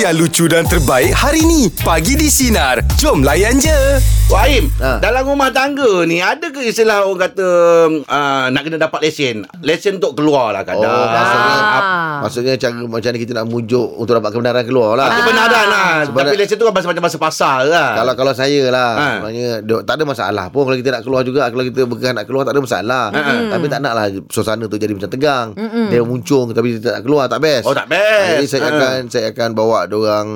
yang lucu dan terbaik hari ni. Pagi di Sinar. Jom layan je. Wahim, Ha. dalam rumah tangga ni ada ke istilah orang kata uh, nak kena dapat lesen? Lesen untuk keluar lah Oh, kadang. maksudnya Ah. ap- maksudnya cara macam mana kita nak mujuk untuk dapat kebenaran keluar lah. Ah. Kebenaran lah. Sebab Tapi dah- lesen tu kan macam macam pasal lah. Kalau kalau saya lah Ha. Sebenarnya duk, Tak ada masalah pun Kalau kita nak keluar juga Kalau kita berkehan nak keluar Tak ada masalah Tapi tak nak lah Suasana tu jadi macam tegang Dia muncung Tapi dia tak nak keluar Tak best Oh, tak best. Jadi saya Ha. akan Saya akan bawa orang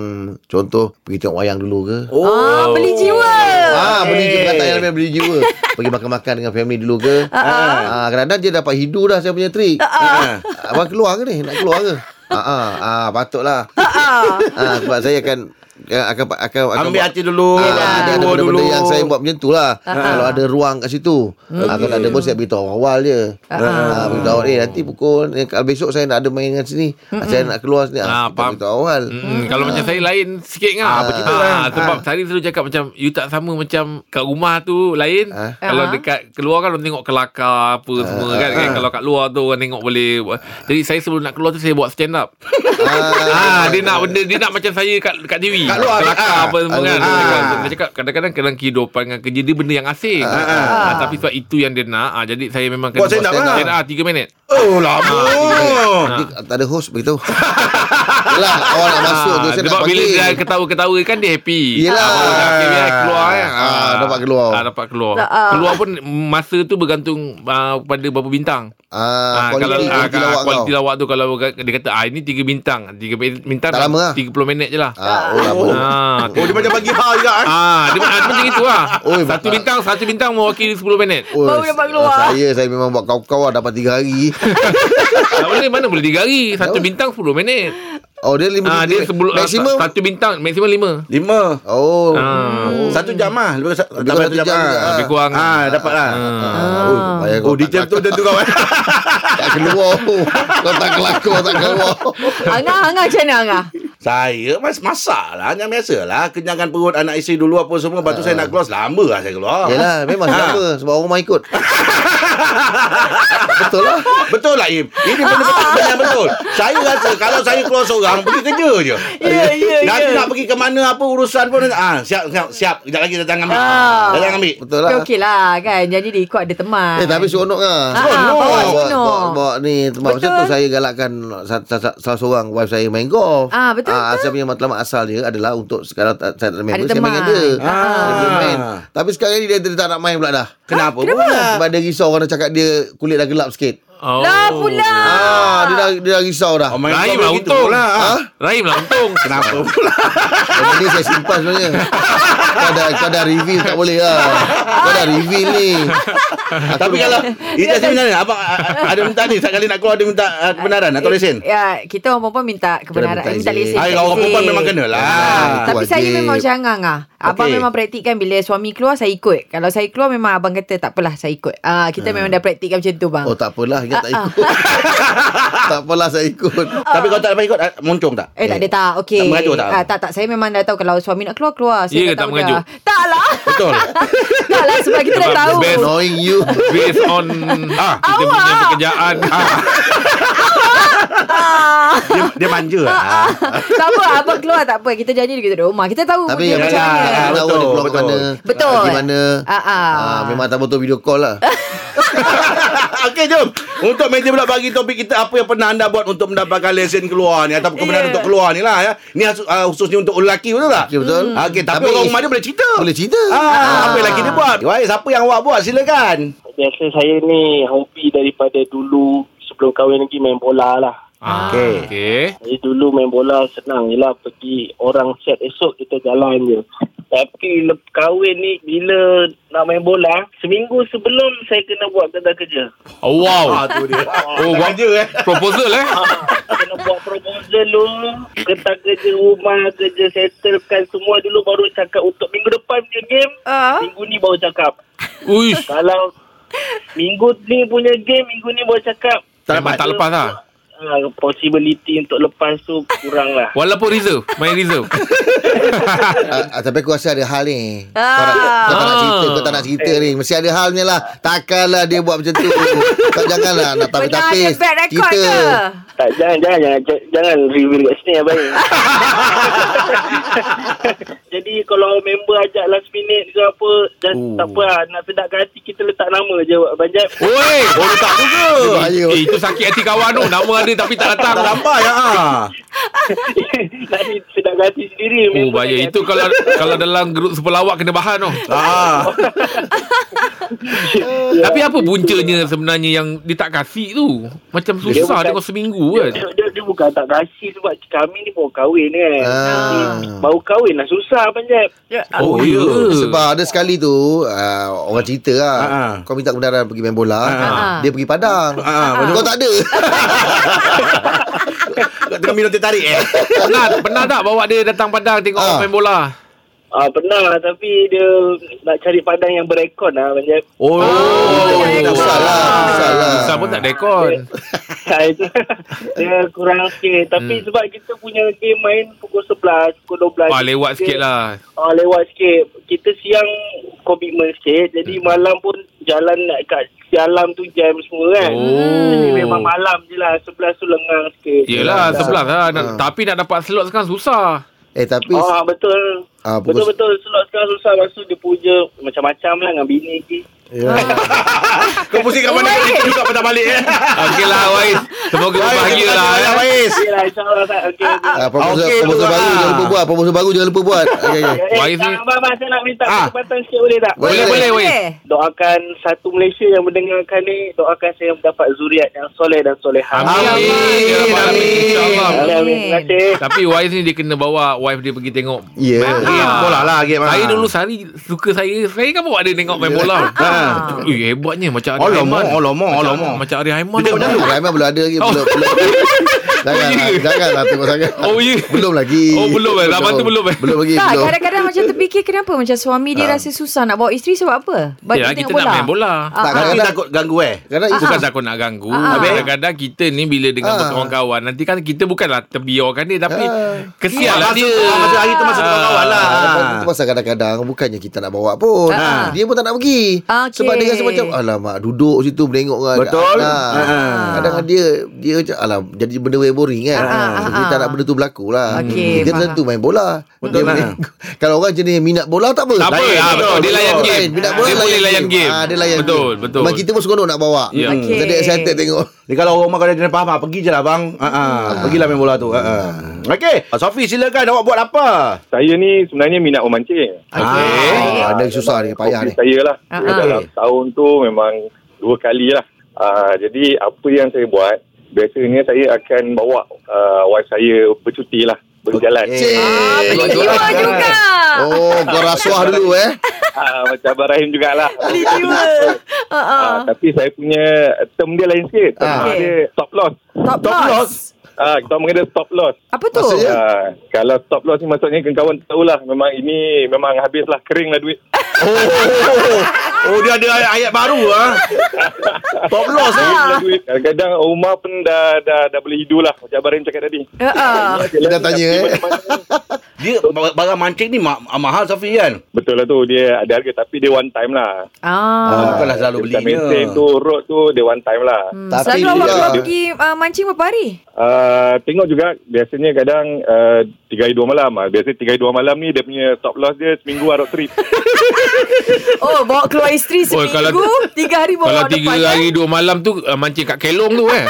Contoh Pergi tengok wayang dulu ke oh. Ah, beli jiwa. Ah, beli jiwa kata yang namanya beli jiwa. Pergi makan-makan dengan family dulu ke? Ah, kadang-kadang dia dapat hidu dah saya punya trik. Ah. Abang keluar ke ni? Nak keluar ke? Ah, ah, ah patutlah. Ah, sebab saya akan akan akan, akan Ambil hati dulu. Ah, ada, benda-benda dulu. yang saya buat macam tu lah Kalau ada ruang kat situ ah, Kalau tak ada pun saya beritahu awal je ah, Beritahu eh nanti pukul eh, Kalau besok saya nak ada main dengan sini ah, Saya nak keluar sini ah, Ah, Kita faham. beritahu awal Hmm, kalau macam saya lain sikit kan. Ah, Ah, betul ah, kan? sebab Ah. tadi selalu cakap macam you tak sama macam kat rumah tu lain. Ah. Kalau Ah. dekat keluar kan orang tengok kelakar apa semua kan. kan. Kalau kat luar tu orang tengok boleh. Jadi saya sebelum nak keluar tu saya buat stand up. ah, dia nak benda dia nak macam saya kat kat TV. Kat luar, kelakar ah. apa semua kan. Ah. Dia cakap, dia cakap kadang-kadang dalam kehidupan dengan kerja dia benda yang asing. Ah, tapi sebab itu yang dia nak. Ah, jadi saya memang Buat stand up lah. stand up 3 minit. Oh, lama. Nanti tak ada host beritahu Yelah awak nak masuk tu Ah, nak sebab bila dia ketawa-ketawa kan dia happy. Yelah. Ah, okay, keluar kan. Ah, dapat keluar. Ah, dapat keluar. Ah. Keluar pun masa tu bergantung ah, pada berapa bintang. Ah, Ah, kualiti, kalau ah, lawak kualiti lawak tu kalau dia kata ah ini 3 bintang. 3 bintang Tak lama lah. 30 minit je lah. Ah, oh, lama. Ah, Oh, dia macam bagi hal juga. eh? Ah, dia, ah, dia macam itu lah. Oi, satu bakal. bintang, satu bintang mewakili 10 minit. Oh, Baru dapat keluar. ah, Saya saya memang buat kau-kau lah dapat 3 hari. tak boleh, mana boleh 3 hari. Satu bintang 10 minit. Oh dia 5 Ah, dia sebelum ah, maksimum. satu bintang, maksimum 5. Lima. Oh. Ah. Satu jam lah. Lebih sa- Lebih sampai satu jam ah. juga. Lebih kurang. Ah, dapat lah. Ah. Oh, bayar Oh, kau di tak jam tu kelakar. tentu kawan. tak keluar. Kau tak kelakar tak keluar. Angah, Angah macam mana Angah? Saya mas masak lah. Yang biasa lah. Kenyangkan perut anak isteri dulu apa semua. Lepas tu saya nak keluar. Selama lah saya keluar. Yalah, memang siapa sebab orang rumah ikut. Betul lah. Betul lah Im Ini benar-benar benda yang betul Saya rasa Kalau saya keluar seorang Pergi kerja je Ya, ya, Nanti ya. nak pergi ke mana Apa urusan pun ah, Siap siap siap Sekejap lagi datang ambil Ah. Datang ambil Betul lah. Okey lah kan. Jadi dia ikut ada teman. Eh tapi seronok lah Ah, ah, bawa Bawa, seronok. bawa, bawa ni masa Betul. tu saya galakkan sa- sa- sa- Salah seorang wife saya main golf Ah, betul, betul. Saya punya matlamat asal dia adalah Untuk sekarang saya tak ada member Ada Saya main dengan dia teman. Ah. Dia main Tapi sekarang ni dia, dia tak nak main pula dah Kenapa, Kenapa? pula Sebab dia risau Orang cakap dia Kulit dah gelap sikit Oh. Lah pula. Ah, dia dah dia dah risau dah. Oh, Rahim lah untung. pula, ah. Rahim lah untung. Kenapa pula Benda ni saya simpan sebenarnya. kau dah kau dah reveal tak boleh lah. Kau dah reveal ni. Tapi kalau Ijaz sebenarnya Abang a- a- ada minta ni Sekali nak keluar Dia minta ah, kebenaran Atau lesen Ya, kita orang perempuan minta kebenaran, minta minta lesen. Kalau orang perempuan memang kena lah. Ah, Tapi itu saya wajib. memang macam Angah Angah. Abang Okey. memang praktikkan bila suami keluar saya ikut. Kalau saya keluar memang abang kata tak apalah saya ikut. Ah kita memang dah praktikkan macam tu bang. Oh tak apalah ingat tak Ah, ah. ikut. tak apalah saya ikut. Tapi kalau tak dapat ikut ah, Muncung tak Eh tak ada tak Okey Tak mengajuk tak? ah, Tak tak Saya memang dah tahu Kalau suami nak keluar Keluar Saya Ya ke dah tak tahu mengajuk? dah. Tak lah Betul Tak lah sebab kita dah tahu best. Knowing you. Based on Ah, kita punya pekerjaan. ah. Dia, dia manja lah Tak apa Abang keluar tak apa Kita janji kita duduk rumah Kita tahu Tapi dia yang macam mana Kita tahu dia keluar ke betul. mana. Betul. Pergi mana. Ah, ah. Ah, memang tak betul video call lah. Okey jom Untuk meja pula bagi topik kita Apa yang pernah anda buat Untuk mendapatkan lesen keluar ni Atau kebenaran Ya. untuk keluar ni lah ya Ni khusus, uh, khususnya untuk lelaki betul tak? Okey, betul. Ah, Okey tapi, Tapi- orang rumah dia boleh cerita Boleh cerita. ah, Apa yang lelaki dia buat Baik siapa yang awak buat silakan Biasa saya ni hobi daripada dulu sebelum kahwin lagi main bola lah. Ah, Okey. Okey. Jadi dulu main bola senang je lah pergi orang set esok kita jalan je. Tapi lep kahwin ni bila nak main bola, seminggu sebelum saya kena buat kerja kerja. Oh, wow. Ah tu dia Oh, Tak buat kerja eh proposal eh. kena buat proposal dulu, kerja kerja rumah, kerja settlekan semua dulu baru cakap untuk minggu depan punya game. Ah. Minggu ni baru cakap. Uish. Kalau minggu ni punya game, minggu ni baru cakap. Memang tak lepas lah. Uh, possibility untuk lepas tu kurang lah. Walaupun reserve. Main reserve. Ah, ah, tapi aku rasa ada hal ni. Kau, Ah. nak, kau tak nak Ah. cerita, kau tak nak cerita ni. Mesti ada halnya lah. Takkanlah dia buat macam tu. kau janganlah nak Pernah tapi-tapi. ada ke? Tak, jangan, jangan, jangan, jangan reveal kat sini, Abang. Jadi, kalau member ajak last minute ke apa, just, Oh. tak apa lah. Nak sedapkan hati, kita letak nama je, Abang Jeb. Oi, Oh, letak juga. Bahaya. eh, itu sakit hati kawan tu. Nama ada tapi tak datang. Tak sampai ya. ah. Nak di- sedapkan hati sendiri. Oh, member bahaya. Itu kalau kalau dalam grup sepelawak kena bahan tu. Ah. Tapi apa puncanya sebenarnya yang dia tak kasih tu? Macam Dia susah bukan- tengok seminggu kan. Dia, dia, dia bukan tak kasih sebab kami ni baru kahwin kan. Ah. Jadi, Baru kahwin lah susah Jeb. Ya. Oh, ya. Sebab ada sekali tu uh, Orang cerita lah Ha, ha. Kau minta kebenaran pergi main bola Ha, ha. Dia pergi Padang Ha, Kau tak ada Kau tengah minum teh tarik eh. Pernah, pernah tak bawa dia datang Padang tengok orang main bola? Ah pernah tapi dia nak cari padang yang berekon lah Abang Jeb. Oh. Susah lah Susah lah Susah pun tak ada aircon. Ah, itu dia kurang sikit tapi hmm. sebab kita punya game main pukul 11 pukul 12 Ah, lewat sikit lah. ah, lewat sikit kita siang komitmen sikit jadi malam pun jalan nak kat jalan tu jam semua kan Oh. jadi memang malam je lah 11 tu lengang sikit Yelah, sebelah lah. Nak, Ah. Tapi nak dapat slot sekarang susah. Eh tapi Ah betul. Ah, pukul- Betul-betul slot sekarang susah Lepas tu dia puja Macam-macam lah dengan bini lagi ya. Kau pusing kat mana kau itu juga patah balik eh. Okey lah, Wais. Semoga berbahagia lah. Ya, eh. Wais. Okay lah insyaAllah tak Okay, okay. Ah, proposal, Okey, proposal tu baru jangan lupa buat Proposal baru jangan lupa buat okay, okay. Eh, Wais abang, saya nak minta Ah. kesempatan sikit boleh tak? Boleh, Boleh. Wais. Doakan satu Malaysia yang mendengarkan ni Doakan saya mendapat zuriat yang soleh dan soleha Amin. Amin. Ya. Amin. InsyaAllah. Amin, amin. Terima kasih Tapi Wais ni dia kena bawa wife dia pergi tengok Ya. main Game bola lah. Saya dulu sehari suka saya. Saya kan bawa dia tengok main bola. Ha. Ui, hebatnya macam Ari Alamak, Haiman. alamak, Macam- alamak. Macam Ari Haiman. Dia tengok tu. dulu. Rahman belum ada lagi Oh. belum, belum. Jangan Oh, ya. Jangan lah tengok sangat Oh, ya. Belum lagi Oh, belum eh? Zaman tu belum eh? Belum lagi Tak, belum. kadang-kadang macam terfikir kenapa macam suami dia rasa susah nak bawa isteri sebab apa? Bagi Ya, kita nak main bola. Ah, Tak, kadang-kadang takut ganggu eh. Kadang Bukan takut nak ganggu Ah. Kadang-kadang kita ni Bila dengan Ah. berkawan-kawan Nanti kan kita bukanlah Terbiarkan dia Tapi Ah. Kesian lah Masa- dia masa hari tu masa Ah. kawan-kawan lah. Itu pasal kadang-kadang Bukannya kita nak bawa pun Ah. Dia pun tak nak pergi Ah. Sebab dia rasa macam Alamak duduk situ Menengok dengan Betul. anak. Ah. Kadang dia Dia macam Alah jadi benda yang boring kan Ah, ah, So, ah, Dia tak ah. nak benda tu berlaku lah Okey, Dia tentu main bola Betul Dia lah. main- Kalau orang jenis minat bola tak apa Tak apa ah, betul, betul. Dia layan game Lain, minat bola Dia boleh layan game Ah, Dia layan Betul game betul Memang kita pun seronok nak bawa Ya. Okey. Jadi excited tengok Ni kalau orang rumah dah jenis faham ah, Pergi je lah bang ah, ah. Pergilah main bola tu ah, ah. Okey Sofi silakan Awak buat apa Saya ni sebenarnya minat memancing. Okey. Ah, Ada susah ni Payah ni saya lah. Ah, ah. dalam tahun tu memang dua kali lah. Uh, jadi apa yang saya buat, biasanya saya akan bawa uh, wife saya bercuti lah. Berjalan. Cik Ah, beli jiwa juga. Oh kau rasuah dulu eh Ah, macam Abang Rahim jugalah. Ah, ah. Ah, tapi saya punya term dia lain sikit. Term Ah. dia stop loss. Top Top loss. loss. Ah, kita orang kata stop loss. Apa tu? Maksudnya? Ah, kalau stop loss ni maksudnya kawan-kawan tahulah memang ini memang habislah kering lah duit. Oh, oh dia ada ayat, ayat baru ah. Top loss eh. Duit. Kadang-kadang rumah pun dah dah dah boleh hidu lah macam Abang Rahim cakap tadi. Ah, ah. Dia dah tanya eh Dia barang mancing ni ma- mahal Sofi kan. Betul lah tu dia ada harga tapi dia one time lah. Ah. Bukanlah selalu Dia belinya. maintain tu road tu dia one time lah. Hmm, Tapi Selalu awak dia- keluar pergi uh, mancing berapa hari? Uh, tengok juga biasanya kadang uh, tiga hari dua malam lah. Biasanya tiga hari dua malam ni dia punya stop loss dia seminggu road trip. Oh, bawa keluar isteri Oh, seminggu, kalau- tiga hari bawa Kalau orang tiga depan, hari kan? dua malam tu uh, Mancing kat Kelong tu eh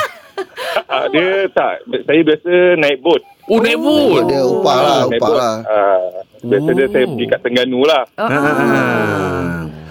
uh, dia tak. Saya biasa naik boat. Oh naik boat Dia upah lah Upah lah Uh, biasa dia saya pergi kat Tengganu lah. Ah, ah.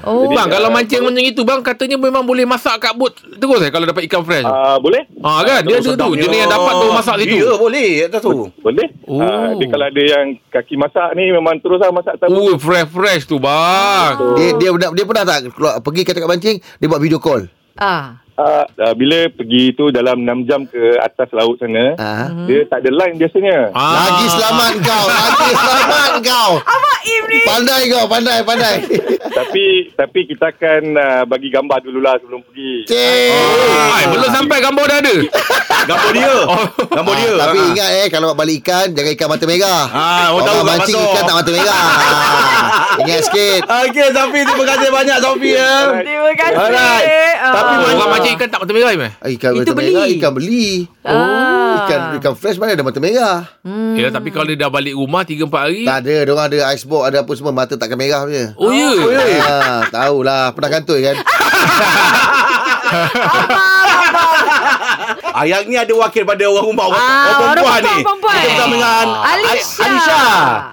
Oh, Bang Jadi, kalau ah, mancing macam itu Bang katanya memang boleh masak kat boat Terus eh kalau dapat ikan fresh Uh, boleh? Ah kan dia ada tu Jenis yang dapat tu masak situ Ya boleh atas tu. Boleh. Oh. Uh, dia kalau ada yang kaki masak ni memang terus lah masak tahu. Oh fresh-fresh tu bang dia, dia, dia, dia pernah tak keluar, Pergi kat tempat mancing Dia buat video call ah. Uh, uh, bila pergi tu dalam 6 jam ke atas laut sana, Ah. dia tak ada line biasanya. ah. Lagi selamat kau Lagi selamat kau Abang Im ni. Pandai kau Pandai pandai tapi tapi kita akan uh, bagi gambar dululah sebelum pergi. Cik Ay, belum sampai gambar dah ada Gambar dia. Oh. Gambar dia. Tapi Ah. ingat eh Kalau balik ikan Jangan ikan mata merah Ah, orang tahu mancing ikan tak mata merah Ah, Ingat sikit Okey Sofi terima kasih banyak Sofi ya. Terima kasih. Alright. Ah. Tapi Orang mancing ikan tak mata merah Ikan Itu mata merah beli. Ikan beli Ah. ikan ikan fresh mana ada mata merah. Hmm. Ya, tapi kalau dia dah balik rumah 3 4 hari. Tak ada, dia orang ada ice box, ada apa semua mata takkan merah punya. Oh, ya. Ha, tahulah pernah kantoi kan. Ah, yang ni ada wakil pada orang rumah orang, Ah, orang orang perempuan ni. perempuan. Kita bersama dengan Alisha. Alisha.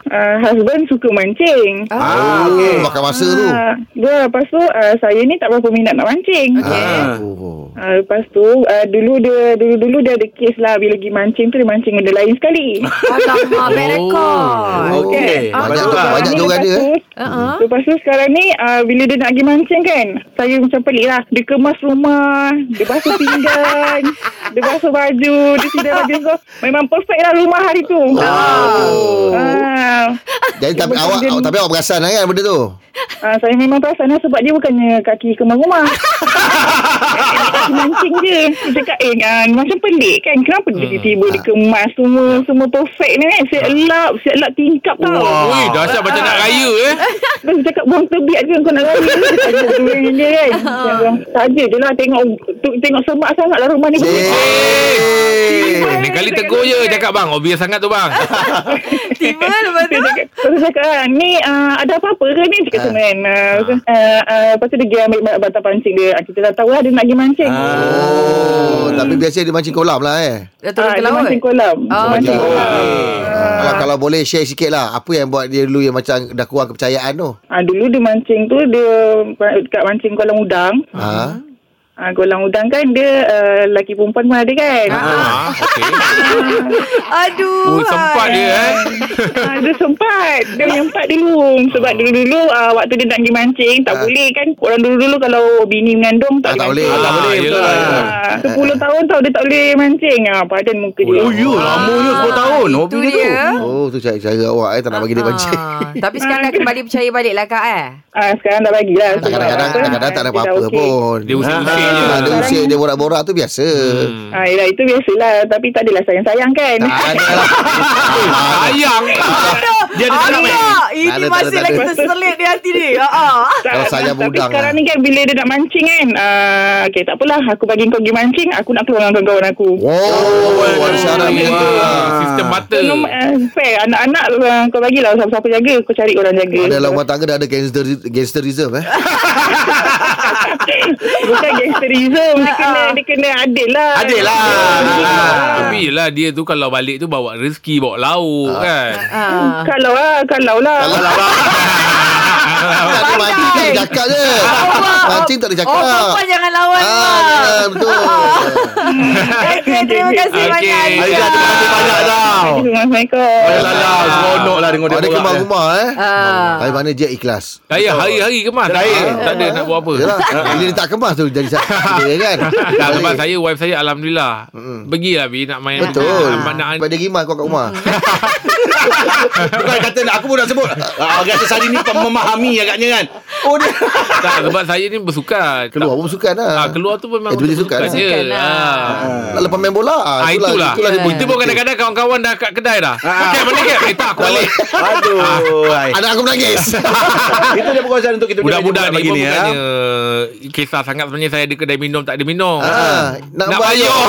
Uh, husband suka mancing. Ah, Oh, okey. makan masa tu. Ah, Dua, lepas tu uh, saya ni tak berapa minat nak mancing. Ah, oh. Uh, lepas tu uh, dulu dia dulu-dulu dia ada kes lah bila pergi mancing tu dia mancing benda lain sekali. Alamak, record. Okey. Ah, Banyak tu, banyak tu orang lepas dia. tu, eh. Uh-uh. Lepas tu sekarang ni uh, Bila dia nak pergi mancing kan Saya macam pelik lah Dia kemas rumah Dia basuh pinggan Dia basuh baju Dia sidai baju. So, Memang perfect lah rumah hari tu. Oh. Ah, Jadi tapi Dia awak dia- tapi awak perasan lah kan benda tu. ah, Saya memang perasan lah Sebab dia bukannya Kaki kemas rumah. Kaki mancing je. Dia cakap eh ah, Macam pelik kan? Kenapa dia tiba-tiba Dia kemas? Semua Semua perfect ni kan? Siap lap Siap lap tingkap tau. Ui, dahsyat macam nak raya eh. Terus dia cakap buang tebiat ke kau nak raya. Dia kan? Saja je lah tengok Tengok semak sangat lah rumah ni Eh. Ni kali tegur je cakap bang, obvious sangat tu bang. Tiba lepas tu. Dia cakap, Lepas tu cakap ah, Ni uh, ada apa-apa ke ni? Cakap tu kan uh, uh, uh, Lepas tu dia pergi ambil bat- batang pancing dia. Ah, Kita dah tahu lah Dia nak pergi mancing. Oh, tapi biasa dia mancing kolam lah eh. Dah turun Ah, ke dia laut. mancing kolam. Oh, Mancing kolam. Kalau, kalau boleh share sikit lah Apa yang buat dia dulu Yang macam dah kurang kepercayaan tu? Ah, dulu dia mancing tu dia dekat mancing kolam udang. Ha? Ah, kolam udang kan dia uh, lelaki perempuan pun ada kan. Ah, okey. Aduh. Oh, sempat dia eh. Ah, dia sempat Dia menyempat dulu Sebab dulu-dulu uh, Waktu dia nak pergi mancing Tak Ah. boleh kan Orang dulu-dulu Kalau bini mengandung Ah, Tak, tak boleh. tak boleh, Ah, betul lah. Ah, 10 tahun tau Dia tak boleh mancing ah, Padan muka dia Oh, ya, lamanya 10 tahun. Oh, Itu bila tu. dia. Oh tu cara-cara awak eh Tak nak bagi dia mancing Ah, Tapi sekarang dah kembali percaya balik lah kak eh. ah, Sekarang dah bagilah Tak kadang-kadang tak ada dia apa-apa pun Dia usik-usik je. Ah, Dia usik Dia borak-borak tu biasa Hmm. Ah, yelah, itu biasalah Tapi tak adalah sayang-sayang kan Tak ada lah Sayang. Dia ada cakap eh. Ini ada, masih ada, lagi ada. terselit di hati dia. Ah, ah. Kalau sayang tapi budang sekarang lah. ni kan Bila dia nak mancing kan Okay tak apalah Aku bagi kau pergi mancing Aku nak keluar dengan kawan-kawan aku Oh Ada syarat tu Ah, Sistem mata. Uh, fair Anak-anak kau bagilah Siapa-siapa jaga Kau cari orang jaga Ada dalam rumah tangga dah ada gangster, gangsterism eh. Bukan gangsterism Dia kena Dia kena adil lah Adil lah. Ah. Tapi yelah dia tu kalau balik tu bawa rezeki, bawa lauk kan. Ah. Kalau lah Kalau lah Tak ada mancing tak ada cakap je. Mancing tak ada cakap. Oh, perempuan jangan lawan. Ah, jangan, betul. Okey, terima kasih banyak. Aisyah, Aisyah. terima kasih banyak tau. Assalamualaikum Alah, seronok lah dengar dia Ada kemar rumah eh. Ah. Hari mana je ikhlas. Saya hari-hari kemas. Ah, Tak ada nak buat apa. Yalah, bila dia tak kemas tu jadi sakit dia kan. Tak sebab saya wife saya alhamdulillah. Pergilah bi nak main. Betul. Nak, nak, Pada gimas kau kat rumah. Bukan kata nak, aku pun nak sebut. Ah, Kata Sari ni memahami agaknya kan. Oh, dia. tak sebab saya ni bersukan. Keluar pun sukan lah. Ah, keluar tu memang Eh, tu dia untuk sukan bersukan lah. lah. Ah. Nak lepas main bola. Ah, Ah, itulah. itulah dia Itu pun kadang-kadang kawan-kawan dah kat kedai dah. Pakai mana ke? Eh tak aku balik. Aduh. hai. Anak aku menangis. Itu dia perkongsian untuk kita Budak-budak ni pun ni. ya. bukannya kisah sangat sebenarnya saya ada kedai minum tak ada minum. Ah, nak nak bayar.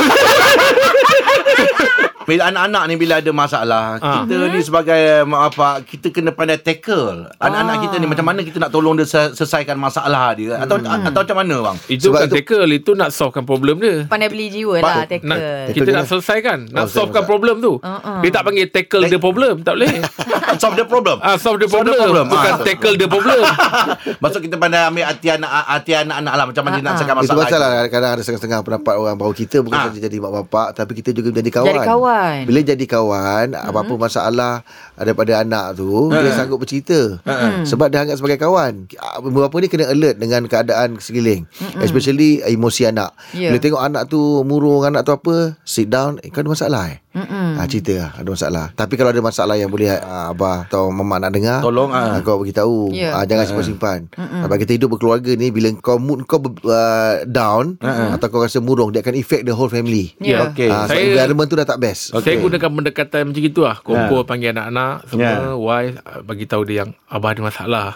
Bila anak-anak ni bila ada masalah, Ah. kita ni sebagai mak bapak, kita kena pandai tackle. Anak-anak Ah. kita ni macam mana kita nak tolong dia se- selesaikan masalah dia atau atau macam mana bang? Itu Sebab bukan itu- tackle Itu nak solvekan problem dia Pandai beli jiwa lah, tackle. nak, kita nak selesaikan Nak Oh, solvekan selesai. problem tu Uh-uh. Dia tak panggil tackle the problem Tak boleh Solve the problem. ah, Solve the Solve the problem, problem. Bukan Ah. tackle the problem Maksud kita pandai ambil hati anak hati anak-anak lah macam mana dia nak selesaikan Itu masalah. pasal lah kadang-kadang ada setengah-setengah pendapat orang bahawa kita bukan Ah. saja jadi mak bapak tapi kita juga menjadi kawan. Jadi kawan. Bila jadi kawan, apa-apa masalah daripada anak tu, dia sanggup bercerita. Sebab dia anggap sebagai kawan. Bapa ni kena alert dengan keadaan sekeliling. Especially emosi anak. Ya. Bila tengok anak tu murung, anak tu apa, sit down, eh, kau ada masalah eh? Mm-mm. Ha, cerita lah ada masalah Tapi kalau ada masalah yang boleh uh, Abah atau Mama nak dengar Tolong, ah. ah. Kau beritahu Ya. ah, Jangan simpan-simpan Sebab kita hidup berkeluarga ni Bila kau mood kau ber, uh, down Atau kau rasa murung Dia akan affect the whole family Ya. Okey. Ah, so Saya- environment tu dah tak best Saya gunakan pendekatan macam itu lah Kumpul panggil anak-anak Semua Ya. Wife Bagi tahu dia yang Abah ada masalah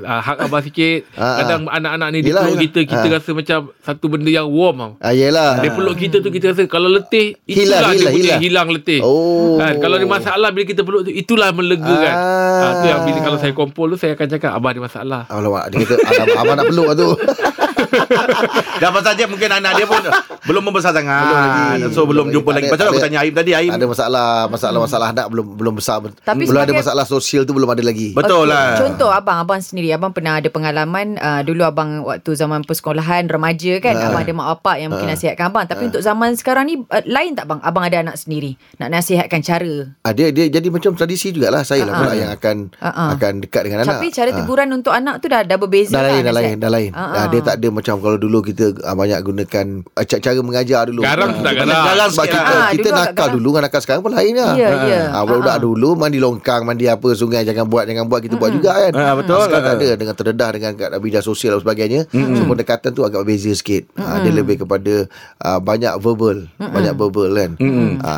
uh, hak abah sikit. Kadang anak-anak ni dia Yelah, peluk yelah. kita, kita Ah. rasa macam satu benda yang warm. Ah, yelah. Dia peluk kita tu kita rasa kalau letih Hilang, itulah dia hilang, punya hilang. hilang letih. Oh. Kan kalau ada masalah bila kita peluk tu itulah melegakan. Ah. Ah. tu yang bila kalau saya kumpul tu saya akan cakap abah ada masalah. Alamak, dia kata abang nak peluk lah tu. Dah pasal dia mungkin anak dia pun belum membesar sangat. Belum lagi. So belum Belum jumpa lagi. Pasal ada- aku tanya Aim tadi Aim. ada masalah, masalah-masalah anak belum belum besar. Tapi belum ada masalah sosial tu belum ada lagi. Betul Okey, lah. Contoh abang, abang sendiri, abang pernah ada pengalaman uh, dulu abang waktu zaman persekolahan remaja kan, Ah. abang ada mak bapak yang mungkin nasihatkan abang. Tapi untuk zaman sekarang ni uh, lain tak bang? Abang ada anak sendiri, nak nasihatkan cara. Ah, dia dia jadi macam tradisi jugalah. Saya lah Ah, pula ah. yang akan ah. akan dekat dengan anak. Tapi cara teguran untuk anak tu dah dah berbeza Dah lah, lain, dah lain, dah lain. Ah, Ah, ah. dia tak ada macam kalau dulu kita ah, banyak gunakan ca- cara mengajar dulu. Garang Ah, tak kita- garang. Garang Sebab kita. Ah, kita dulu nakal garang. dulu dengan nakal sekarang pun lain lah. Ya, ya. Budak-budak ah. dulu mandi longkang, mandi apa sungai jangan buat jangan buat kita buat juga kan. Betul. Sekarang tak ada dengan terdedah dengan kat bidang sosial dan sebagainya. So pendekatan tu agak berbeza sikit. Dia lebih kepada ah, banyak verbal, banyak verbal kan.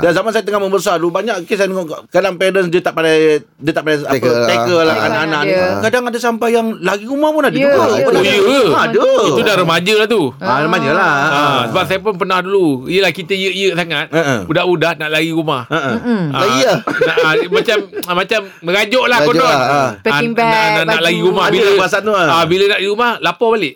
Dan zaman saya tengah membesar dulu banyak kes saya tengok kadang parents dia tak pandai dia tak pandai apa Tackle lah. lah anak-anak ni. Kadang ada sampai yang lagi rumah pun ada Ya, juga. ya. Oh ya ke? Ah, Ada. Itu dah remaja lah tu. Ah, remaja lah. Ah, sebab saya pun pernah dulu. Yelah kita ye-ye sangat. Ha, ha. Budak-budak nak lari rumah. Ha, ha. Ah, Lari lah. nak, ah, macam ah, macam merajuk lah Merajuk konon. lah, ah. Packing Ah, bag, nak, nak, nak lari rumah bila tu, ah. ah, bila nak di rumah lapor balik.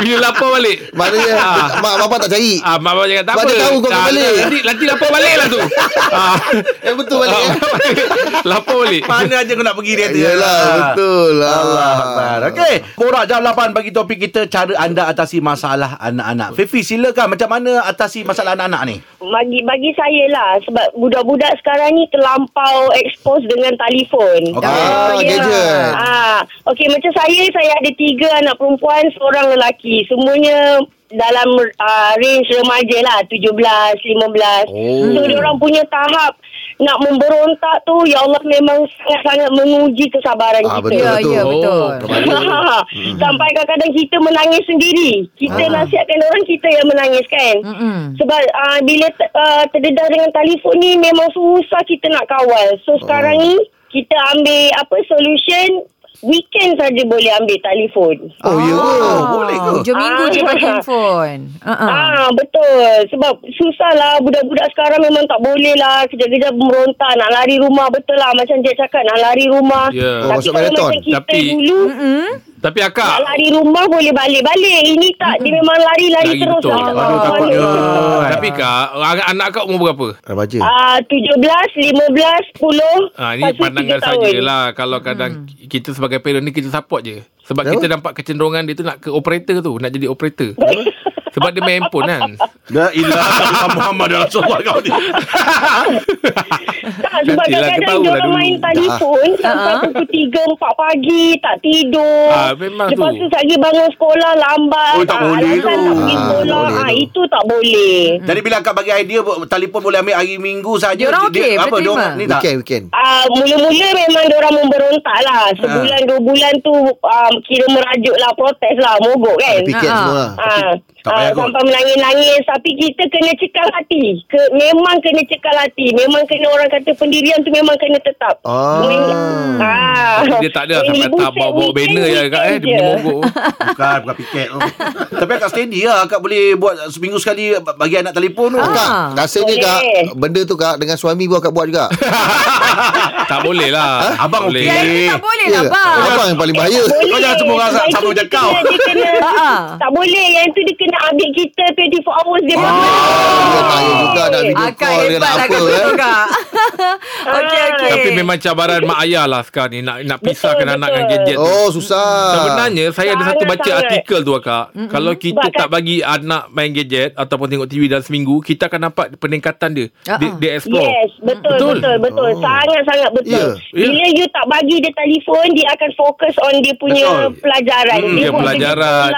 bila lapor balik. Maknanya Ah. mak bapak tak cari. Ah, mak bapak cakap tak Mak apa. dia tahu kau akan Ah, balik. Nanti, nanti lapor balik lah tu. ah. Eh betul balik. Ah, eh. lapor balik. Mana aja kau nak pergi dia kata. Yalah, Ah. betul lah. Allah Akbar. Okey, borak jam 8 bagi topik kita cara anda atasi masalah anak-anak. Fifi silakan macam mana atasi masalah anak-anak ni? bagi bagi saya lah sebab budak-budak sekarang ni terlampau expose dengan telefon. Okey. Ah, ya. gadget. Ah, okey macam saya saya ada tiga anak perempuan, seorang lelaki. Semuanya dalam uh, range remaja lah 17, 15. Oh. So dia orang punya tahap nak memberontak tu ya Allah memang sangat-sangat menguji kesabaran Ah, kita. betul, Ya, betul. ya, betul. Remaja. Sampai kadang-kadang kita menangis sendiri. Kita Ah. nasihatkan orang kita yang menangis kan. Mm-mm. Sebab uh, bila uh, terdedah dengan telefon ni memang susah kita nak kawal. So sekarang ni kita ambil apa solution weekend saja boleh ambil telefon. Oh, ya ke? boleh ke? Hujung minggu je Ah. pakai handphone. Uh-uh. Ah betul sebab susah lah budak-budak sekarang memang tak boleh lah kejap-kejap merontak nak lari rumah betul lah macam dia cakap nak lari rumah. Ya. Oh, Tapi masuk kalau marathon. macam kita Tapi- dulu Mm-mm. Tapi nak akak lari rumah boleh balik-balik. Ini tak dia memang lari-lari Lari terus betul. lah. Aduh, Ah. Tapi kak Anak, anak kau umur berapa? Remaja. Ah, 17, 15, 10. Ha, ni lepas tu pandangan tiga tahun. saja lah Kalau kadang Kita sebagai parent ni Kita support je Sebab Kenapa? kita nampak kecenderungan dia tu Nak ke operator tu Nak jadi operator Sebab dia main handphone kan La ilaha Muhammad Rasulullah kau ni. Tak, sebab Nantilah, kadang-kadang dia orang main telefon sampai pukul 3, 4 pagi, tak tidur. Ah, memang Lepas tu. tu lagi bangun sekolah lambat. Oh, tak Ah, boleh alasan tu. tak pergi Ah, sekolah. tak boleh Ah, tu. itu tak boleh. Jadi bila akak bagi idea bu- telefon boleh ambil hari Minggu saja. Dia orang okey, apa dia orang ni tak? Weekend, weekend. Ah, mula-mula memang dia orang memberontak lah. Sebulan, dua bulan tu um, kira merajuk lah, protes lah, mogok kan. Ah, semua lah. Ah, tak ah, payah kot. sampai menangis-nangis tapi kita kena cekal hati. Ke, memang kena cekal hati. Memang kena orang kata pendirian tu memang kena tetap. Ah. Ah. Dia tak ada Yang sampai tak bawa-bawa banner je kak eh Dia punya mogok Bukan, bukan piket tu. Tapi akak steady lah. Akak boleh buat seminggu sekali bagi anak telefon tu. Ah. Kak, rasanya kak, benda tu kak dengan suami pun akak buat juga. Tak boleh lah Abang boleh. itu tak boleh lah Ya, bang. Abang yang paling bahaya. Kau jangan semua orang Sebab sama macam kau. Tak boleh Yang tu dia kena update kita 24 hours dia Dia tanya juga nak video Akak call dia lah apa eh. Okey okey. Tapi memang cabaran mak ayah lah sekarang ni Nak nak pisahkan Betul, anak betul. dengan gadget tu Oh, susah. Sebenarnya saya ada satu baca artikel tu akak. Kalau kita tak kan- bagi anak main gadget ataupun tengok TV dalam seminggu, kita akan nampak peningkatan dia. Dia, Ah-ah. dia explore. Yes, betul, Betul. betul, betul. Oh. Sangat-sangat betul. Ya. Bila you tak bagi dia telefon, dia akan fokus on dia punya Betul. pelajaran. Hmm, dia dia pelajaran.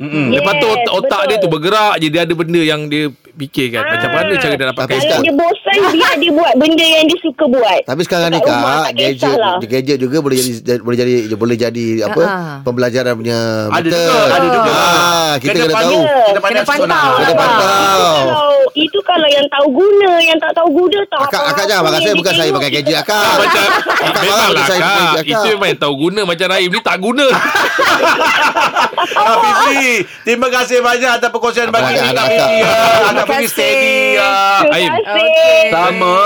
Mm-mm. Yes, Lepas tu otak, otak dia betul. tu bergerak je. Dia ada benda yang dia fikirkan macam mana cara dia dapatkan Tapi Kalau dia bosan Biar dia buat Benda yang dia suka buat Tapi sekarang ni Kat rumah kak gadget kisahlah. gadget juga boleh jadi boleh jadi boleh jadi apa Ah. pembelajaran punya Ada juga, ada juga. Ah, kita Kena kena tahu. Kena pandai Kena pantau. Kena pantau. Kalau itu kalau yang tahu guna, yang tak tahu guna tak Akak apa. akak jangan marah saya bukan saya pakai gadget akak. Macam Akak marah Memanglah macam saya pakai kak gadget Itu akak. memang yang tahu guna Macam Rahim ni tak guna Ah, Fifi, terima kasih banyak atas perkongsian bagi kita ah. Anak Terima kasih. steady. ah. Terima Aim. kasih. Sama.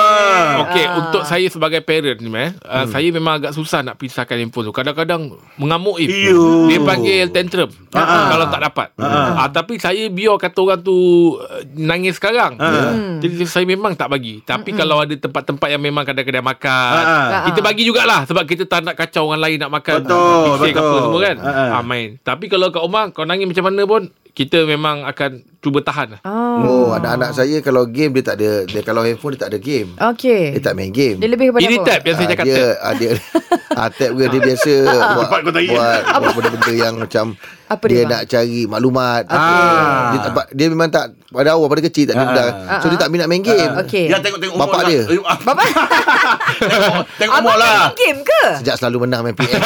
Okey, Ah. untuk saya sebagai parent ni eh, uh, saya memang agak susah nak pisahkan handphone tu. Kadang-kadang mengamuk Im. Iyo. Dia panggil tantrum Ah. kalau tak dapat. Ah, tapi saya biar kata orang tu uh, nangis sekarang. Ah. Jadi saya memang tak bagi. Tapi kalau ada tempat-tempat yang memang kedai-kedai makan, Ah. kita bagi jugalah sebab kita tak nak kacau orang lain nak makan. Betul, betul. apa semua kan. Ah, ah. Ah, main. Tapi kalau kat rumah kau nangis macam mana pun kita memang akan cuba tahan lah. Oh, anak-anak saya kalau game dia tak ada dia kalau handphone dia tak ada game. Okey. Dia tak main game. Dia lebih kepada Ini apa? tab yang saya Ah, cakap dia, tab. ah, dia ah, tab ke dia biasa buat, tanya. buat, buat benda-benda yang macam Apa dia dia, nak cari maklumat. Ah. Dia, tak- dia memang tak pada awal pada kecil tak ada Ah. budak. So dia tak minat main game. Okey. Dia tengok-tengok umur Bapak lah. dia. Eh, ah. tengok, tengok umur Abang lah. main game ke? Sejak selalu menang main PM.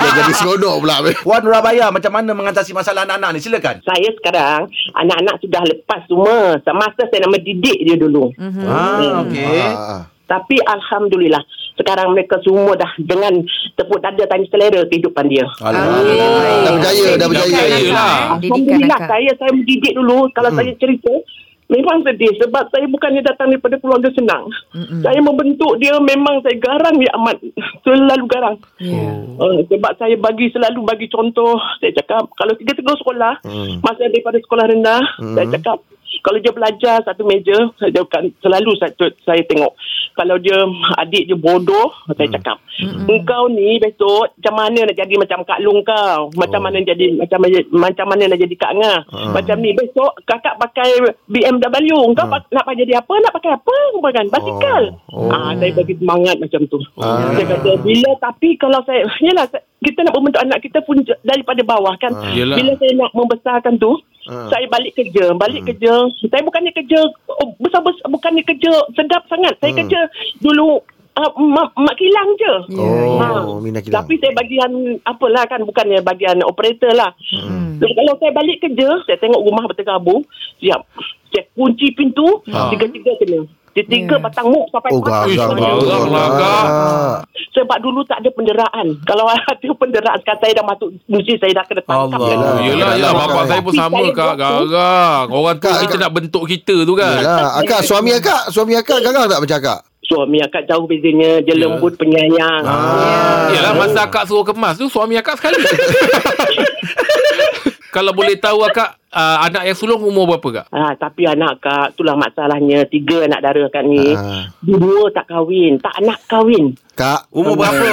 dia jadi seronok pula. Wan Nurabaya macam mana mengatasi masalah anak-anak ni? Silakan. Saya sekarang anak-anak sudah lepas semua. Semasa saya nak mendidik dia dulu. Mhm. Ah, okey. Ah, ah. Tapi alhamdulillah sekarang mereka semua dah dengan tepuk dada tanya selera kehidupan dia. Alhamdulillah. Dah berjaya, dah berjaya. Lah. Alhamdulillah saya saya mendidik dulu kalau saya cerita Memang sedih sebab saya bukannya datang daripada keluarga senang. Mm-mm. Saya membentuk dia memang saya garang dia amat. Selalu garang. Ya. Uh, sebab saya bagi selalu bagi contoh. Saya cakap kalau tiga tegur sekolah. Hmm. Masa daripada sekolah rendah. Saya cakap kalau dia belajar satu meja. Saya akan selalu saya, saya tengok. Kalau dia adik dia bodoh. Saya cakap. Engkau ni besok macam mana nak jadi macam Kak Long kau. Macam Oh. mana jadi macam macam mana nak jadi Kak Ngah. Macam ni besok kakak pakai BMW. Engkau Ah. nak pakai jadi apa? Nak pakai apa? Kan? Basikal. Oh. Ah, saya bagi semangat macam tu. Ah. Saya kata bila tapi kalau saya yalah kita nak membentuk anak kita pun daripada bawah kan. Ah. Yelah. Bila saya nak membesarkan tu Ah. saya balik kerja, balik kerja. Saya bukannya kerja oh, besar-besar bukannya kerja sedap sangat. Saya Hmm. kerja dulu uh, mak, mak kilang je. Oh, Ha. minat kilang. Tapi saya bagian apalah kan bukannya bagian operator lah. Hmm. So, kalau saya balik kerja, saya tengok rumah berterabur, siap. Saya kunci pintu, tiga-tiga kena. Tiga-tiga Ya. batang muk sampai Oh, patah. gagal. Kak. Ah. Sebab dulu tak ada penderaan. Kalau ada penderaan sekarang saya dah masuk mesti saya dah kena tangkap. Allah. kan. Yelah, Yelah, yelah. Kak. Bapak saya pun sama, saya Kak. Garang. Orang tu kita nak bentuk kita tu kan. Yelah. Akak, suami akak, suami akak garang tak macam akak? Suami akak jauh bezanya. Dia Ya. lembut penyayang. Ah. Yelah, masa akak suruh kemas tu, suami akak sekali. Kalau boleh tahu akak, uh, anak yang sulung umur berapa, Kak? Ha, tapi anak kak, itulah masalahnya. Tiga anak dara kak ni. Ah. Dua tak kahwin. Tak nak kahwin. Kak, Umur berapa?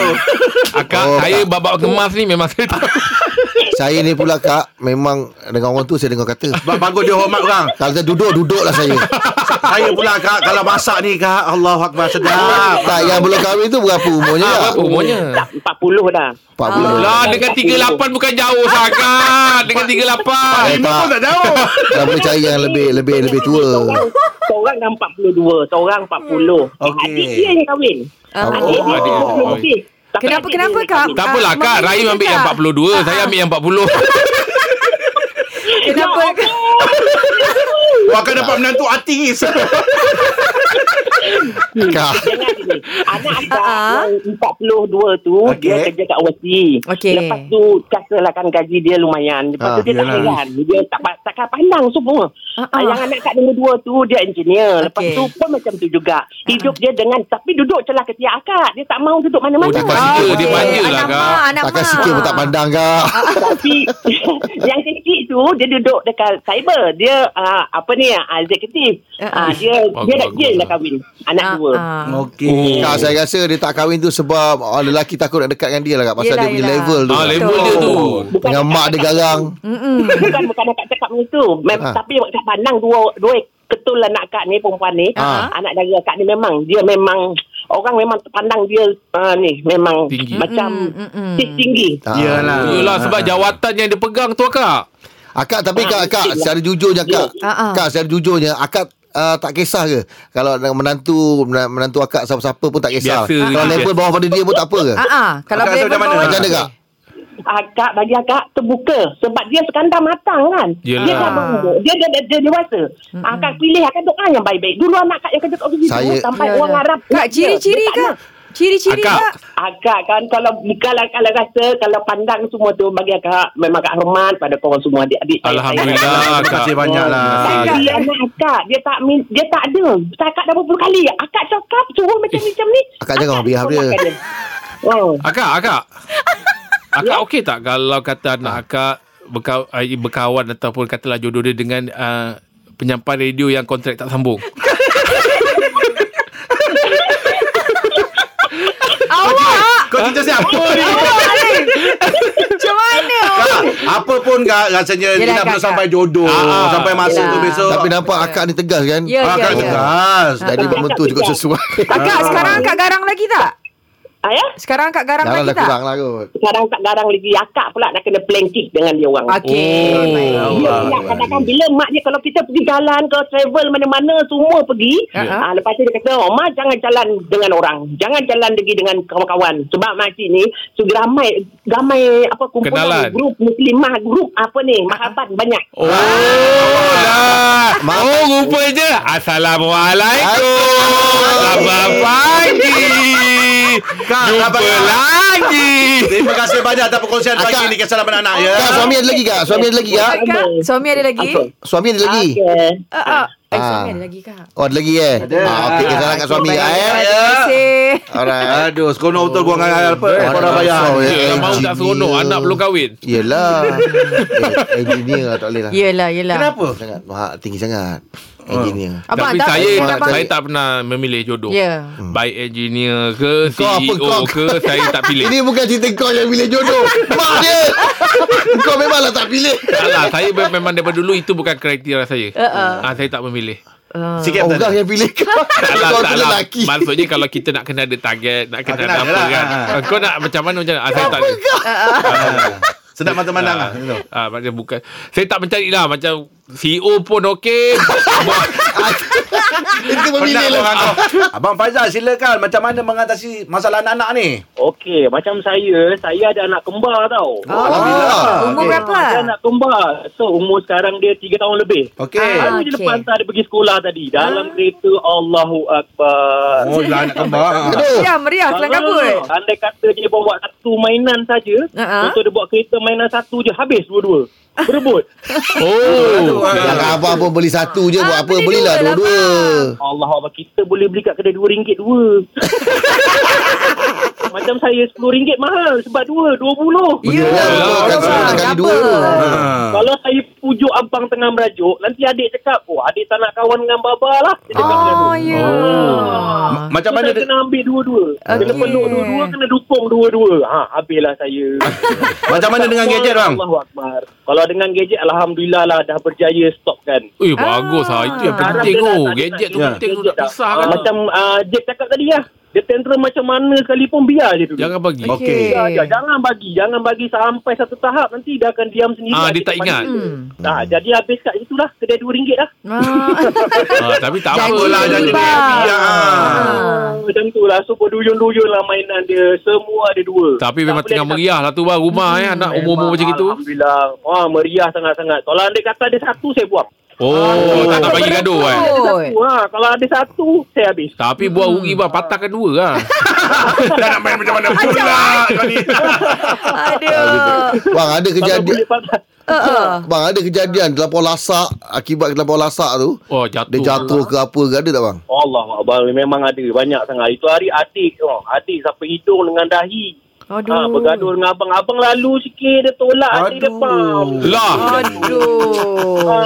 Akak, Oh, saya Kak. babak kemas ni memang saya tahu. saya ni pula kak, memang dengan orang tu saya dengar kata. Ba- Bagus dia hormat orang. Kalau saya duduk, duduklah saya. Saya pula kak kalau masak ni kak Allahu akbar sedap. Tak, yang belum kahwin tu berapa umurnya? Ah, Kak? berapa umurnya? Tak, 40 dah. 40. Lah, dengan 38 bukan jauh sangat. Dengan 38. Eh, tak. Tak jauh. Dah boleh cari yang lebih lebih lebih tua. Seorang, dah 42. Seorang 40. Okey. Adik dia yang kahwin. Ah, Adik dia adik dia. 40 lebih. Tapi Kenapa kenapa dia yang kak? kahwin. Tak apalah, Ah, Kak. Rahim ambil yang 42. Saya ambil yang 40. Kenapa? Wah akan dapat menantu artis. Kak. Anak akak Ah. yang 42 tu Okey. dia kerja kat overseas. Okey. Lepas tu katalah kan gaji dia lumayan. Lepas Ah, tu dia tak yalah. heran. Dia tak takkan pandang semua. Ah, Ah, ah. Yang anak kat nombor dua tu dia engineer. Lepas Okey. tu pun macam tu juga. Hidup dia dengan tapi duduk celah ketiak akak. Dia tak mau duduk mana-mana. Oh, dia tak suka. Dia manja lah, Kak. Takkan sikit pun tak pandang kak. Tapi yang kecil tu dia duduk dekat cyber. Dia uh, apa ni uh, eksekutif. Ah, Uh, dia dia Bagus, dia bagus dah kahwin. Anak Ah, dua. ah. Okey. Kak saya rasa dia tak kahwin tu sebab oh, lelaki takut nak dekat dengan dia lah kak. Pasal Yelah, dia punya yelah. level tu. Ah, level dia tu. Bukan Dengan mak dia garang. bukan bukan akak cakap macam tu. Mem- Ha. Tapi akak pandang dua dua ketul anak akak ni perempuan ni. Ha. Anak dara akak ni memang dia memang orang memang pandang dia uh, ni memang Tinggi. macam Mm, mm, mm. tis tinggi. Ah. Yalah. Yelah, sebab jawatan yang dia pegang tu, Kak. Akak tapi Ah, kak akak mungkin lah. secara jujurnya kak. Ya. Ah. Kak secara jujurnya akak uh, tak kisah ke kalau nak menantu menantu akak siapa-siapa pun tak kisah. Biasa kalau je. level bawah pada dia pun tak apa ke? Ah, ah. Kalau Akak level macam mana? bawah Macam mana ni- kak? Akak bagi akak terbuka sebab dia sekandar matang kan. Yelah. Dia dah berumur. Dia dia, dia, dia dewasa. Akak pilih akak doa yang baik-baik. Dulu anak akak yang kerja kat situ Saya- sampai Ya, orang ya. Arab. Kak, ciri-ciri kak. Ciri-ciri Akak. kak. Akak kan kalau kalau kalau rasa kalau pandang semua tu bagi akak memang akak hormat pada korang semua adik-adik. Alhamdulillah Terima kasih banyak lah. Tapi anak akak dia tak dia tak ada. Akak dah berpuluh kali. Akak cakap suruh macam ni macam ni. Akak jangan biar dia. Oh. Akak, akak. Akak okey tak kalau kata anak akak berkaw, uh, berkawan ataupun katalah jodoh dia dengan uh, penyampai radio yang kontrak tak sambung? Awak. Kau cerita siapa ni? Macam mana? Kak, apa pun kak rasanya Yelah, dia nak belum sampai jodoh, Ah, sampai masa yelah. tu besok. Tapi nampak akak ni tegas kan? Ya, Ah, ya, Kak ya. tegas. Jadi bermentu cukup sesuai. Akak sekarang akak garang lagi tak? Ah, ya? Sekarang akak garang Jarang lagi dah tak? kurang lah kot. Sekarang tak garang lagi. Akak pula nak kena plan kick dengan dia orang. Okey. Oh. Allah. pula kadang-kadang bila mak dia kalau kita pergi jalan ke travel mana-mana semua pergi. Ya. Ah, lepas tu dia kata, "Oh, mak jangan jalan dengan orang. Jangan jalan lagi dengan kawan-kawan. Sebab makcik ni sudah ramai ramai apa kumpulan Kenalan. grup muslimah, grup apa ni, mahabat banyak. Oh, dah. Oh, rupanya. Assalamualaikum. Selamat pagi. Kak, Jumpa abang- lagi. Terima kasih banyak atas perkongsian pagi Akak. ni kisah lapan anak ya. Kak, suami ada lagi kak? Suami ada lagi kak? Kak, suami ada lagi? Suami ada lagi? Ah, ah. Eh, Ah. suami ada lagi kak. Oh, ada lagi eh? Ada. Ah, okey, kat suami kak eh. Terima kasih. Alright. Aduh, seronok betul gua dengan apa? Eh, Korang bayar. eh. Ya, mau tak seronok anak belum kahwin. Yelah. eh, engineer lah, tak boleh lah. Yelah, yelah. Kenapa? Sangat tinggi sangat. Engineer. Abang, Tapi tak saya apa, abang. saya tak pernah memilih jodoh. Ya. Baik engineer ke Kau apa, CEO kau- ke saya tak pilih. Ini bukan cerita kau yang pilih jodoh. Mak dia. kau memanglah tak pilih. Tak lah, saya me- memang daripada dulu itu bukan kriteria saya. Uh-uh. Ah, saya tak memilih. Ah. Sikit Oh, betul. kau yang pilih kau. Tak lah, Kau tak tu lah. lelaki. Maksudnya kalau kita nak kena ada target, nak kena kena ada apa lah. kan. Ah. Ah, Kau nak macam mana macam mana? Ah, saya tak ada. Sedap mata mandang lah. Ah, macam bukan. Saya tak mencari lah. Macam CEO pun okey. Itu memilih lah. Abang Faizal silakan macam mana mengatasi masalah anak-anak ni? Okey, macam saya, saya ada anak kembar tau. Oh, Alhamdulillah. Umur Okey. berapa? Ada anak kembar. So, umur sekarang dia 3 tahun lebih. Okey. Ah. Baru je okey. lepas hantar dia pergi sekolah tadi. Dalam kereta, Allahu Akbar. Oh, lah anak kembar. Meriah, meriah. Kelang kabut. Ah, Andai kata dia bawa satu mainan saja, Ah. contoh dia bawa kereta mainan satu je, habis dua-dua. Berebut. Oh. Yang abang pun beli satu je Ah, buat apa beli belilah dua lah, dua-dua. Allah Allah, kita boleh beli kat kedai RM2 dua. Macam saya RM10 mahal sebab dua, RM20. Ya. Betul, kan semua nak kali dua. Ah. Kalau saya pujuk abang tengah merajuk, nanti adik cakap, oh adik tak nak kawan dengan baba lah. Dia cakap macam tu. Oh, ya. Ma- Macam So, mana saya dia, kena ambil dua-dua. Kena Okey. peluk dua-dua, kena dukung dua-dua. Ha, habislah saya. macam mana dengan gadget bang? Akbar. Kalau dengan gadget, Alhamdulillah lah dah berjaya stopkan. Eh, bagus lah. Itu yang Sekarang penting oh. tak- dia Gadget tak tu penting tu nak dah. pisah Ah, kan. Macam uh, Jack cakap tadi lah. Dia tantrum macam mana sekalipun biar je dulu. Jangan bagi. Okey. Ya, ya, jangan bagi. Jangan bagi sampai satu tahap. Nanti dia akan diam sendiri. Ah, dia tak ingat. Panggil. Hmm. Nah, jadi habis kat situ lah. Kedai RM2 lah. Ah. Ah, tapi tak apa Apalah lah. Bang. happy ah. Ah. Macam tu lah. So, berduyun-duyun lah mainan dia. Semua ada dua. Tapi Tak memang tengah meriah lah tu bang rumah eh anak umur-umur macam gitu. Alhamdulillah. Wah, meriah sangat-sangat. Kalau anda kata ada satu, saya buang. Oh, tak nak bagi gaduh kan. Satu. Ha, kalau ada satu, saya habis. Tapi buat rugi bang patahkan dua lah. Dah nak main macam mana pula kau ni. Aduh. Bang ada kejadian. Uh-uh. Bang ada kejadian Terlampau lasak Akibat terlampau lasak tu Oh jatuh. Dia jatuh ke apa ke Ada tak bang? Allah Akbar. Memang ada. Banyak sangat. Itu hari adik. Oh, adik sampai hidung dengan dahi. Aduh. Ha, bergaduh dengan abang. Abang lalu sikit. Dia tolak adik Aduh. depan. Lah. Aduh. Ha,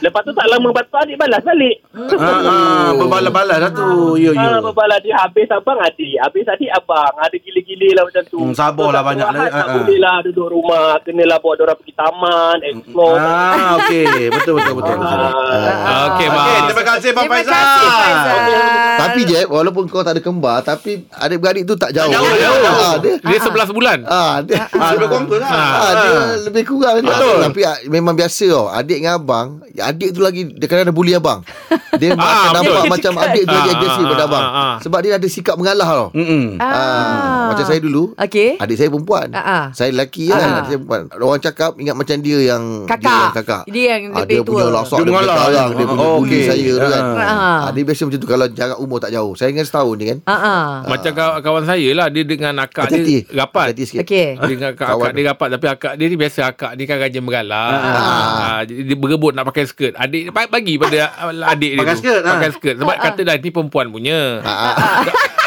lepas tu tak lama lepas tu adik balas balik. Ah, ah, berbalas-balas dah tu. Ya, ya. Ha, berbalas dia habis abang adik. Habis adik abang. Ada gila-gila lah macam tu. Hmm, sabarlah So, banyak lah. Tak Ha, ha. boleh lah duduk rumah. Kenalah bawa diorang pergi taman. Explore. Ah, okey. Betul, betul, betul. betul. Ah, Okey. Okey, terima kasih Bang Terima Faizal. kasih Faizal. Tapi je Walaupun kau tak ada kembar Tapi adik-beradik tu tak jauh jauh, Ah, jauh. dia, Dia 11 bulan. Ah, dia, Ah, lebih kurang tu lah. Ah, dia lebih kurang je. Betul. Tapi ah, memang biasa tau. Adik dengan abang, ya, adik tu lagi dia kadang-kadang bully abang. Dia Ah, akan nampak betul. macam adik tu lagi Ah, agresif ah, pada ah, abang. ah, ah. Sebab dia ada sikap mengalah tau. Mm-mm. Ah. Macam saya dulu Okey. Adik saya perempuan Ah, ah. Saya lelaki kan Ah. Adik saya perempuan Orang cakap Ingat macam dia yang Kakak. Dia yang kakak Dia yang Ah, lebih Dia punya tua. lasak Dia Dia punya tarang Dia punya Oh, bully saya tu kan Ah. Ah, Dia biasa macam tu Kalau jarak umur tak jauh Saya dengan setahun je kan Ah, ah. Macam kawan, saya lah Dia dengan akak dia rapat. Hati-hati sikit. Okey. Dia dengan akak, akak dia rapat. Tapi akak dia ni biasa Akak ni kan rajin bergalah ah. Jadi dia berebut nak pakai skirt. Adik bagi pada adik dia Pakai tu. skirt, ah. Pakai skirt. Sebab kata dah Ni perempuan punya. Ah, ah.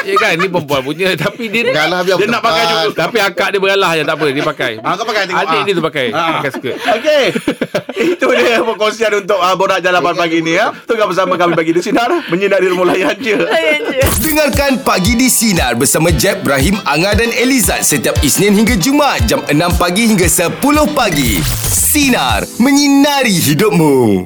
Ya kan Ni perempuan punya Tapi dia Galah biar Dia nak pakai juga. Tapi akak dia beralah je Tak apa dia pakai Ah, kau pakai tengok. Adik ah. dia tu pakai Ah. Pakai skirt Okey. Itu dia perkongsian untuk uh, Borak Jalapan pagi ni ya. Tengah bersama kami bagi di sinar menyinari rumah layan je. Layan je. Dengarkan Pagi di Sinar bersama Jeb, Ibrahim, Anga dan Elizad setiap Isnin hingga Jumaat jam 6 pagi hingga 10 pagi. Sinar. Menyinari hidupmu.